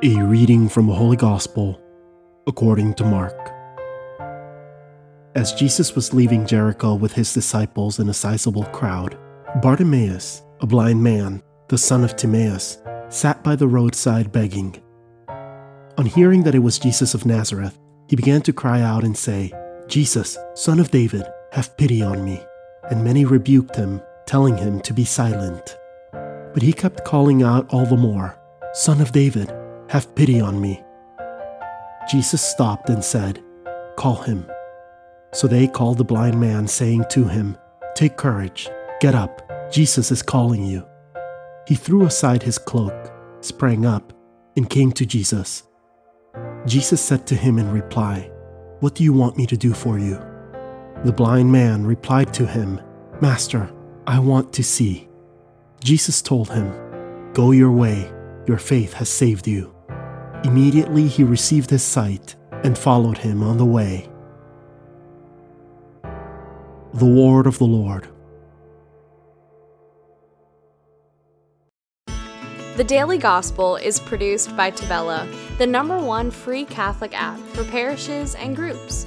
A reading from the Holy Gospel according to Mark. As Jesus was leaving Jericho with his disciples and a sizable crowd, Bartimaeus, a blind man, the son of Timaeus, sat by the roadside begging. On hearing that it was Jesus of Nazareth, he began to cry out and say, Jesus, son of David, have pity on me. And many rebuked him, telling him to be silent. But he kept calling out all the more, Son of David, have pity on me. Jesus stopped and said, Call him. So they called the blind man, saying to him, Take courage, get up, Jesus is calling you. He threw aside his cloak, sprang up, and came to Jesus. Jesus said to him in reply, What do you want me to do for you? The blind man replied to him, Master, I want to see. Jesus told him, Go your way, your faith has saved you. Immediately he received his sight and followed him on the way. The Word of the Lord. The Daily Gospel is produced by Tabella, the number one free Catholic app for parishes and groups.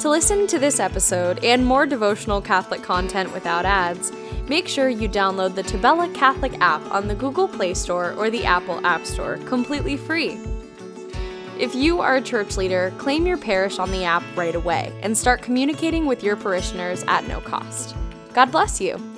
To listen to this episode and more devotional Catholic content without ads, make sure you download the Tabella Catholic app on the Google Play Store or the Apple App Store completely free. If you are a church leader, claim your parish on the app right away and start communicating with your parishioners at no cost. God bless you.